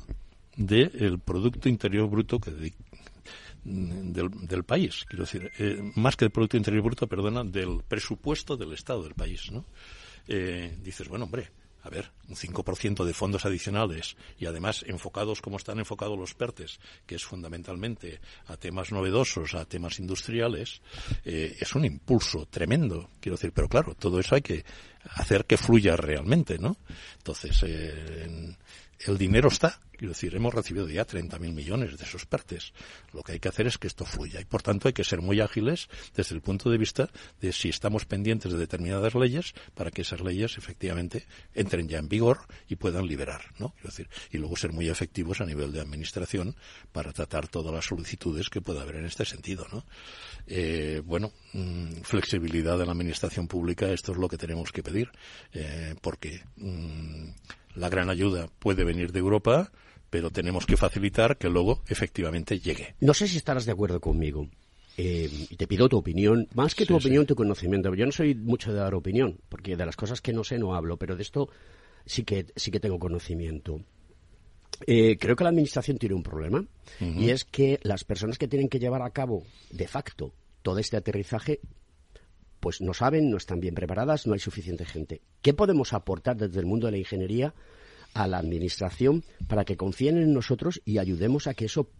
del Producto Interior Bruto que del, país, quiero decir, eh, más que del Producto Interior Bruto, perdona, del presupuesto del Estado del país, ¿no? Eh, dices, bueno, hombre, a ver, un 5% de fondos adicionales y además enfocados como están enfocados los PERTES, que es fundamentalmente a temas novedosos, a temas industriales, eh, es un impulso tremendo, quiero decir, pero claro, todo eso hay que hacer que fluya realmente, ¿no? Entonces, eh, el dinero está, quiero decir, hemos recibido ya 30.000 millones de esos partes. Lo que hay que hacer es que esto fluya y, por tanto, hay que ser muy ágiles desde el punto de vista de si estamos pendientes de determinadas leyes para que esas leyes efectivamente entren ya en vigor y puedan liberar, ¿no? Quiero decir, y luego ser muy efectivos a nivel de administración para tratar todas las solicitudes que pueda haber en este sentido, ¿no? Eh, bueno, mm, flexibilidad de la administración pública, esto es lo que tenemos que pedir, eh, porque mm, la gran ayuda puede venir de Europa, pero tenemos que facilitar que luego efectivamente llegue. No sé si estarás de acuerdo conmigo. Eh, y te pido tu opinión, más que tu opinión, tu conocimiento. Yo no soy mucho de dar opinión, porque de las cosas que no sé no hablo, pero de esto sí que, sí que tengo conocimiento. Eh, creo que la Administración tiene un problema, y es que las personas que tienen que llevar a cabo, de facto, todo este aterrizaje pues no saben, no están bien preparadas, no hay suficiente gente. ¿Qué podemos aportar desde el mundo de la ingeniería a la administración para que confíen en nosotros y ayudemos a que eso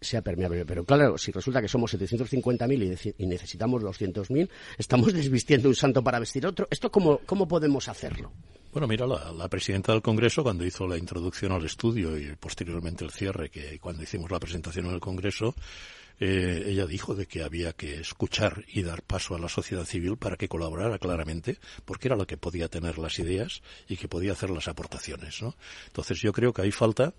sea permeable. Pero claro, si resulta que somos 750.000 y, necesitamos 200.000, estamos desvistiendo un santo para vestir otro. ¿Esto cómo, cómo podemos hacerlo? Bueno, mira, la, la, presidenta del Congreso, cuando hizo la introducción al estudio y posteriormente el cierre, que cuando hicimos la presentación en el Congreso, eh, ella dijo de que había que escuchar y dar paso a la sociedad civil para que colaborara claramente, porque era la que podía tener las ideas y que podía hacer las aportaciones. ¿no? Entonces yo creo que hay falta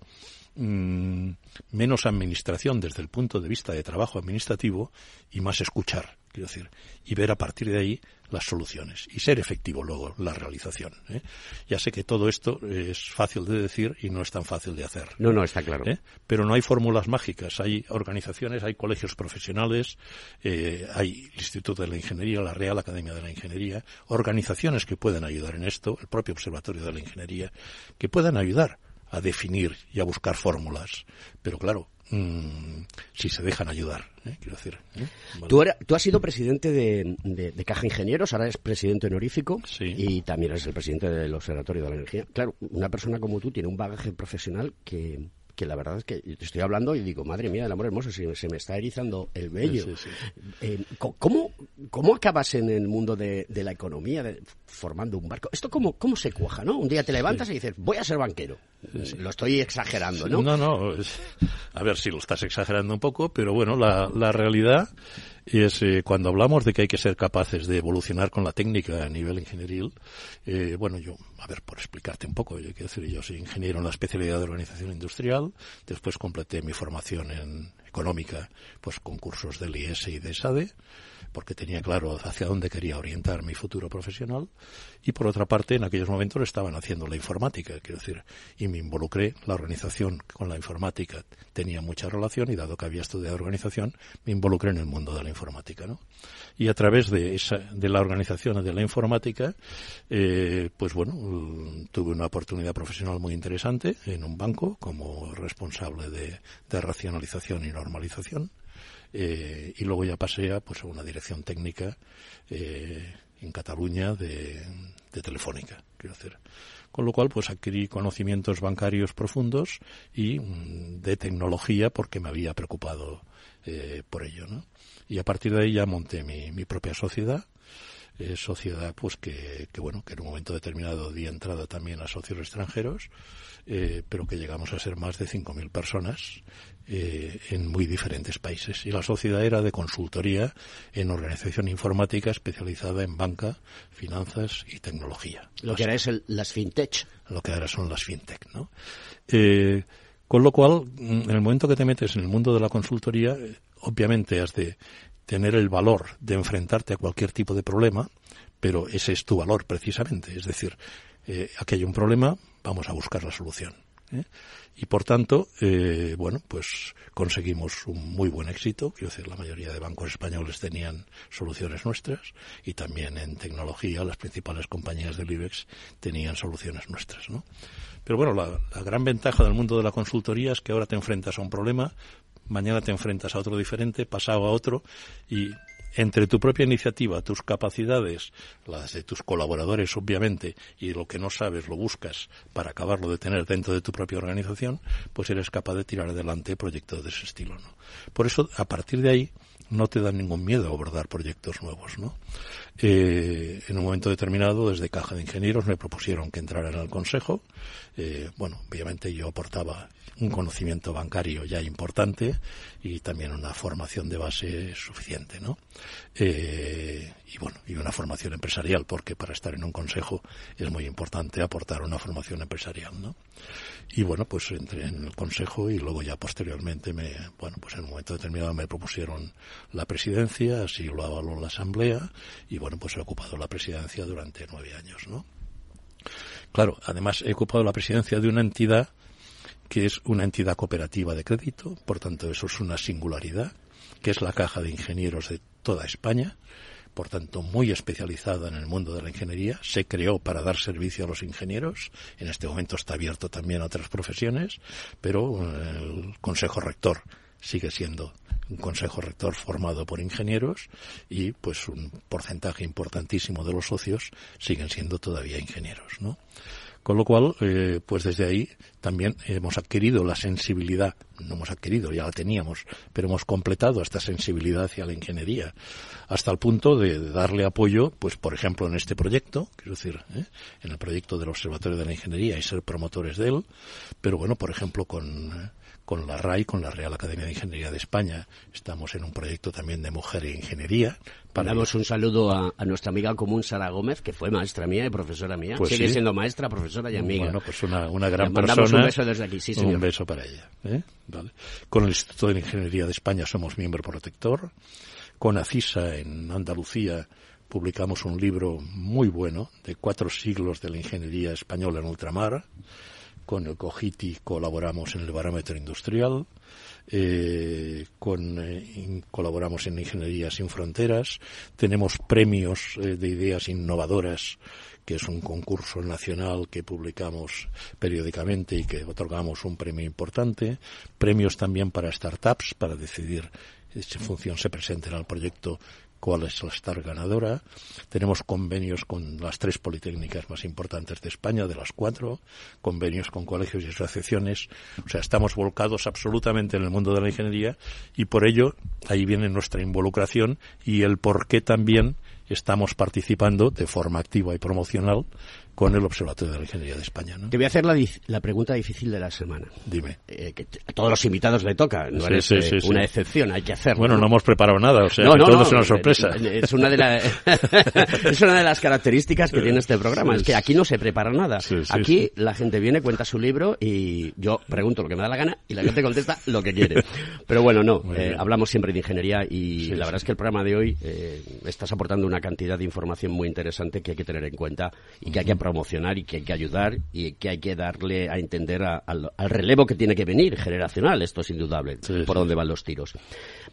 mm, menos administración desde el punto de vista de trabajo administrativo y más escuchar, quiero decir, y ver a partir de ahí las soluciones y ser efectivo luego la realización. ¿eh? Ya sé que todo esto es fácil de decir y no es tan fácil de hacer. No, no, está claro. ¿eh? Pero no hay fórmulas mágicas. Hay organizaciones, hay colegios profesionales, eh, hay el Instituto de la Ingeniería, la Real Academia de la Ingeniería, organizaciones que pueden ayudar en esto, el propio Observatorio de la Ingeniería, que puedan ayudar a definir y a buscar fórmulas. Pero claro, Mm, si se dejan ayudar. ¿eh? Quiero decir. ¿eh? Tú, tú, has sido presidente de, Caja Ingenieros, ahora eres presidente honorífico y también eres el presidente del Observatorio de la Energía. Claro, una persona como tú tiene un bagaje profesional que, que la verdad es que te estoy hablando y digo, madre mía, el amor hermoso, se, se me está erizando el vello. Eh, ¿cómo, ¿cómo, acabas en el mundo de, la economía formando un barco? ¿Esto cómo, cómo se cuaja, no? Un día te levantas y dices, voy a ser banquero. Lo estoy exagerando, ¿no? No, no. a ver si lo estás exagerando un poco, pero bueno, la, la realidad y es eh, cuando hablamos de que hay que ser capaces de evolucionar con la técnica a nivel ingenieril, eh, bueno, yo, a ver, por explicarte un poco, yo quiero decir, yo soy ingeniero en la especialidad de organización industrial, después completé mi formación en económica, pues con cursos del IES y de SADE, porque tenía claro hacia dónde quería orientar mi futuro profesional y por otra parte en aquellos momentos estaban haciendo la informática, quiero decir, y me involucré, la organización con la informática tenía mucha relación y dado que había estudiado organización, me involucré en el mundo de la informática, ¿no? Y a través de esa, de la organización de la informática, eh, pues bueno, tuve una oportunidad profesional muy interesante en un banco como responsable de, de racionalización y normalización eh, y luego ya pasé a, pues, a una dirección técnica eh, en Cataluña de, Telefónica, quiero decir. Con lo cual, pues adquirí conocimientos bancarios profundos y mm, de tecnología porque me había preocupado eh, por ello, ¿no? Y a partir de ahí ya monté mi, mi propia sociedad sociedad pues que, bueno que en un momento determinado di entrada también a socios extranjeros pero que llegamos a ser más de 5.000 personas eh, en muy diferentes países y la sociedad era de consultoría en organización informática especializada en banca finanzas y tecnología lo que ahora es el, las fintech lo que ahora son las fintech no eh, con lo cual en el momento que te metes en el mundo de la consultoría obviamente has de tener el valor de enfrentarte a cualquier tipo de problema, pero ese es tu valor precisamente. Es decir, eh, aquí hay un problema, vamos a buscar la solución. ¿Eh? Y por tanto, eh, bueno, pues conseguimos un muy buen éxito. Quiero decir, la mayoría de bancos españoles tenían soluciones nuestras y también en tecnología las principales compañías del IBEX tenían soluciones nuestras, ¿no? Pero bueno, la, la gran ventaja del mundo de la consultoría es que ahora te enfrentas a un problema, mañana te enfrentas a otro diferente, pasado a otro, y entre tu propia iniciativa, tus capacidades, las de tus colaboradores, obviamente, y lo que no sabes lo buscas para acabarlo de tener dentro de tu propia organización, pues eres capaz de tirar adelante proyectos de ese estilo, ¿no? Por eso, a partir de ahí, no te da ningún miedo abordar proyectos nuevos, ¿no? Eh, en un momento determinado, desde Caja de Ingenieros me propusieron que entrara en el Consejo. Eh, bueno, obviamente yo aportaba un conocimiento bancario ya importante y también una formación de base suficiente, ¿no? Eh, y bueno, y una formación empresarial, porque para estar en un consejo es muy importante aportar una formación empresarial, ¿no? Y bueno, pues entré en el consejo y luego ya posteriormente me, bueno, pues en un momento determinado me propusieron la presidencia, así lo avaló la asamblea y bueno, pues he ocupado la presidencia durante nueve años, ¿no? Claro, además he ocupado la presidencia de una entidad que es una entidad cooperativa de crédito, por tanto eso es una singularidad, que es la Caja de Ingenieros de toda España, por tanto muy especializada en el mundo de la ingeniería, se creó para dar servicio a los ingenieros, en este momento está abierto también a otras profesiones, pero eh, el Consejo Rector sigue siendo un consejo rector formado por ingenieros y pues un porcentaje importantísimo de los socios siguen siendo todavía ingenieros, ¿no? Con lo cual, eh, pues desde ahí también hemos adquirido la sensibilidad, no hemos adquirido, ya la teníamos, pero hemos completado esta sensibilidad hacia la ingeniería, hasta el punto de darle apoyo, pues por ejemplo en este proyecto, quiero decir, ¿eh? en el proyecto del Observatorio de la Ingeniería y ser promotores de él, pero bueno, por ejemplo con ¿eh? Con la RAI, con la Real Academia de Ingeniería de España. Estamos en un proyecto también de mujer e ingeniería. Damos un saludo a, a, nuestra amiga común Sara Gómez, que fue maestra mía y profesora mía. Pues Sigue sí. siendo maestra, profesora y amiga. Bueno, pues una, una gran Le mandamos persona. un beso desde aquí, sí, señor. Un beso para ella. ¿eh? Vale. Con el Instituto de Ingeniería de España somos miembro protector. Con ACISA en Andalucía publicamos un libro muy bueno de cuatro siglos de la ingeniería española en ultramar. Con el COGITI colaboramos en el barómetro industrial. Eh, eh, colaboramos en Ingeniería sin Fronteras. Tenemos premios eh, de ideas innovadoras que es un concurso nacional que publicamos periódicamente y que otorgamos un premio importante, premios también para startups para decidir si función se presenten al proyecto cuál es la star ganadora. Tenemos convenios con las tres politécnicas más importantes de España, de las cuatro, convenios con colegios y asociaciones. O sea, estamos volcados absolutamente en el mundo de la ingeniería y por ello ahí viene nuestra involucración y el por qué también estamos participando de forma activa y promocional con el Observatorio de la Ingeniería de España. ¿no? Te voy a hacer la, la, pregunta difícil de la semana. Dime. Eh, que a todos los invitados le toca, no sí, eres sí, eh, sí, una sí. excepción, hay que hacerlo. Bueno, no, hemos preparado nada, o sea, no, que no, todo no, es una sorpresa. Es una de, la, es una de las características que tiene este programa, es que aquí no se prepara nada. Aquí la gente viene, cuenta su libro y yo pregunto lo que me da la gana y la gente contesta lo que quiere. Pero bueno, no, eh, hablamos siempre de ingeniería y la verdad es que el programa de hoy eh, estás aportando una cantidad de información muy interesante que hay que tener en cuenta y que hay que promocionar y que hay que ayudar y que hay que darle a entender a- al, al relevo que tiene que venir generacional. Esto es indudable, por dónde van los tiros.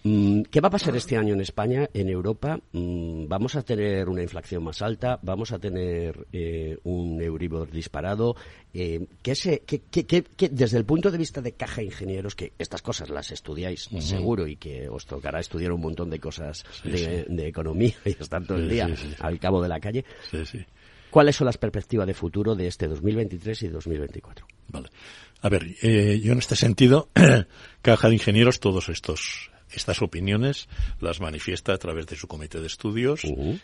Mm, ¿Qué va a pasar este año en España, en Europa? Mm, ¿Vamos a tener una inflación más alta? ¿Vamos a tener eh, un Euribor disparado? Eh, ¿qué se- qué- qué- qué- qué- desde el punto de vista de caja ingenieros, que estas cosas las estudiáis seguro y que os tocará estudiar un montón de cosas Sí, de, sí. de economía y estar todo el Sí, día sí, sí. al cabo de la calle, Sí, sí. ¿Cuáles son las perspectivas de futuro de este 2023 y 2024? Vale. A ver, eh, yo en este sentido, Caja de Ingenieros, todos estos estas opiniones las manifiesta a través de su comité de estudios,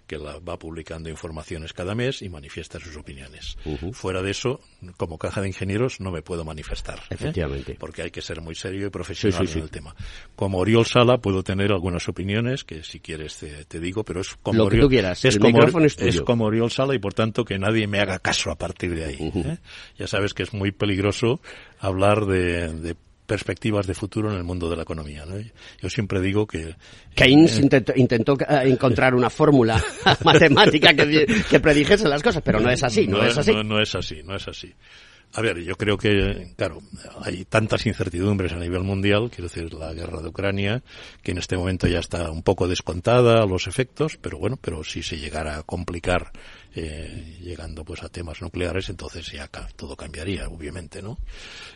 que la va publicando informaciones cada mes y manifiesta sus opiniones. Fuera de eso, como caja de ingenieros, no me puedo manifestar. ¿eh? Efectivamente. Porque hay que ser muy serio y profesional en el tema. Como Oriol Sala puedo tener algunas opiniones que si quieres te, digo, pero es como Lo que tú quieras. Es El como, micrófono es como Oriol Sala y por tanto que nadie me haga caso a partir de ahí. ¿eh? Ya sabes que es muy peligroso hablar de, de perspectivas de futuro en el mundo de la economía. ¿no? Yo siempre digo que... Keynes eh, intentó, intentó, eh, encontrar una fórmula matemática que, di- que predijese las cosas, pero no es así, no, es así. No, no es así, no es así. A ver, yo creo que, claro, hay tantas incertidumbres a nivel mundial, quiero decir, la guerra de Ucrania, que en este momento ya está un poco descontada los efectos, pero bueno, pero si se llegara a complicar, eh, llegando pues a temas nucleares, entonces ya todo cambiaría, obviamente, ¿no?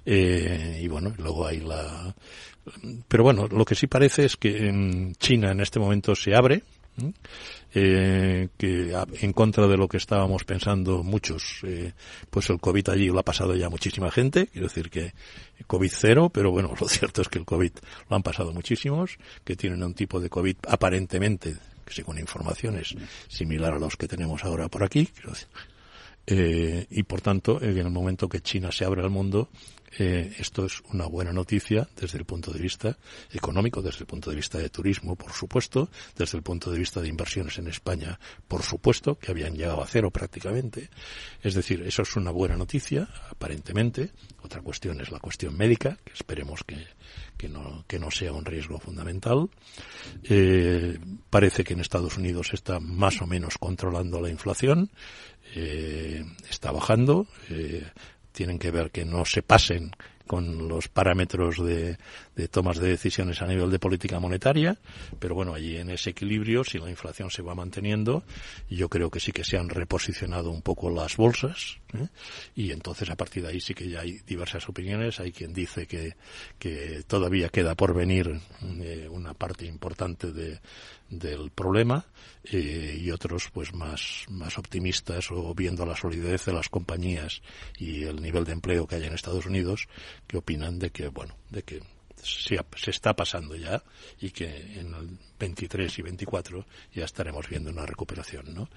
Eh, y bueno, luego hay la, pero bueno, lo que sí parece es que en China en este momento se abre, eh, que en contra de lo que estábamos pensando muchos, eh, pues el COVID allí lo ha pasado ya muchísima gente, quiero decir que COVID cero, pero bueno, lo cierto es que el COVID lo han pasado muchísimos, que tienen un tipo de COVID aparentemente, según informaciones, similar a los que tenemos ahora por aquí, eh, y por tanto, en el momento que China se abre al mundo, eh, esto es una buena noticia desde el punto de vista económico, desde el punto de vista de turismo, por supuesto, desde el punto de vista de inversiones en España, por supuesto, que habían llegado a cero prácticamente. Es decir, eso es una buena noticia, aparentemente. Otra cuestión es la cuestión médica, que esperemos que, que no, que no sea un riesgo fundamental. Eh, parece que en Estados Unidos está más o menos controlando la inflación, eh, está bajando. eh, tienen que ver que no se pasen con los parámetros de, de tomas de decisiones a nivel de política monetaria, pero bueno, allí en ese equilibrio, si la inflación se va manteniendo, yo creo que sí que se han reposicionado un poco las bolsas, ¿eh? y entonces a partir de ahí sí que ya hay diversas opiniones, hay quien dice que, que todavía queda por venir eh, una parte importante de, del problema eh, y otros pues más, más optimistas o viendo la solidez de las compañías y el nivel de empleo que hay en Estados Unidos que opinan de que bueno de que se, se está pasando ya y que en el 23 y 24 ya estaremos viendo una recuperación ¿no?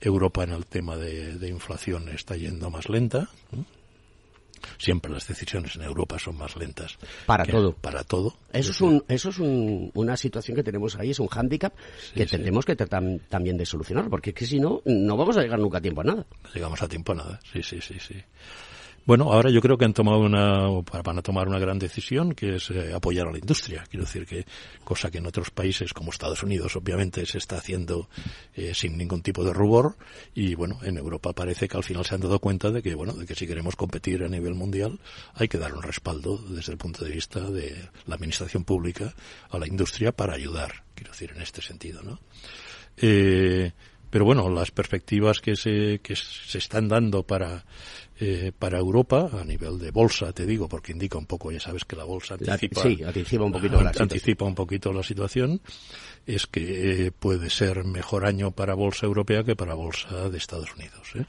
Europa en el tema de, de inflación está yendo más lenta. Siempre las decisiones en Europa son más lentas Para todo. para todo Eso es, un, eso es un- una situación que tenemos ahí, es un hándicap que tendremos que tratar también de solucionar, porque es que si no, no vamos a llegar nunca a tiempo a nada. No llegamos a tiempo a nada. Sí, sí, sí, sí. Bueno, ahora yo creo que han tomado una, van a tomar una gran decisión, que es eh, apoyar a la industria. Quiero decir que, cosa que en otros países como Estados Unidos, obviamente, se está haciendo eh, sin ningún tipo de rubor. Y bueno, en Europa parece que al final se han dado cuenta de que, bueno, de que si queremos competir a nivel mundial, hay que dar un respaldo desde el punto de vista de la administración pública a la industria para ayudar. Quiero decir, en este sentido, ¿no? Eh, pero bueno, las perspectivas que se, que se están dando para, eh, para Europa a nivel de bolsa, te digo, porque indica un poco, ya sabes que la bolsa La- anticipa, sí, anticipa un poquito la situación. anticipa un poquito la situación, es que eh, puede ser mejor año para bolsa europea que para bolsa de Estados Unidos. ¿eh?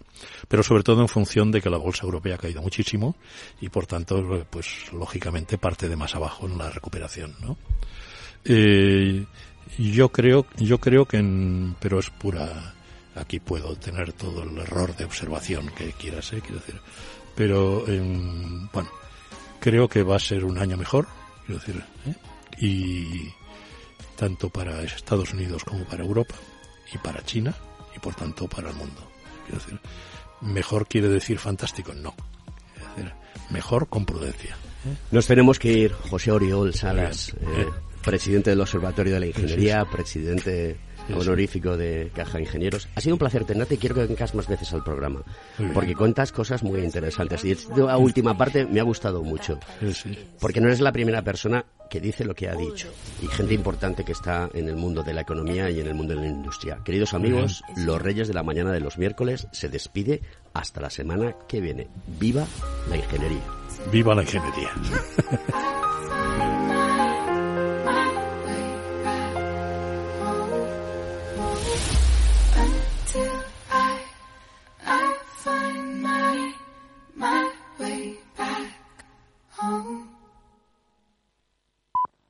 Pero sobre todo en función de que la bolsa europea ha caído muchísimo y por tanto, pues lógicamente parte de más abajo en la recuperación, ¿no? Eh, yo creo, yo creo que, en- pero es pura. Aquí puedo tener todo el error de observación que quieras, ¿eh? quiero decir. Pero, em, bueno, creo que va a ser un año mejor, quiero decir, ¿eh? y tanto para Estados Unidos como para Europa y para China y por tanto para el mundo. Quiero decir, mejor quiere decir fantástico, no. Quiero decir, mejor con prudencia. ¿eh? Nos tenemos que ir, José Oriol Salas, eh, presidente del Observatorio de la Ingeniería, presidente. Honorífico de Caja de Ingenieros. Ha sido un placer tenerte y quiero que vengas más veces al programa, porque cuentas cosas muy interesantes. Y esta última parte me ha gustado mucho, porque no eres la primera persona que dice lo que ha dicho, y gente importante que está en el mundo de la economía y en el mundo de la industria. Queridos amigos, los Reyes de la Mañana de los miércoles se despide hasta la semana que viene. ¡Viva la ingeniería! Viva la ingeniería.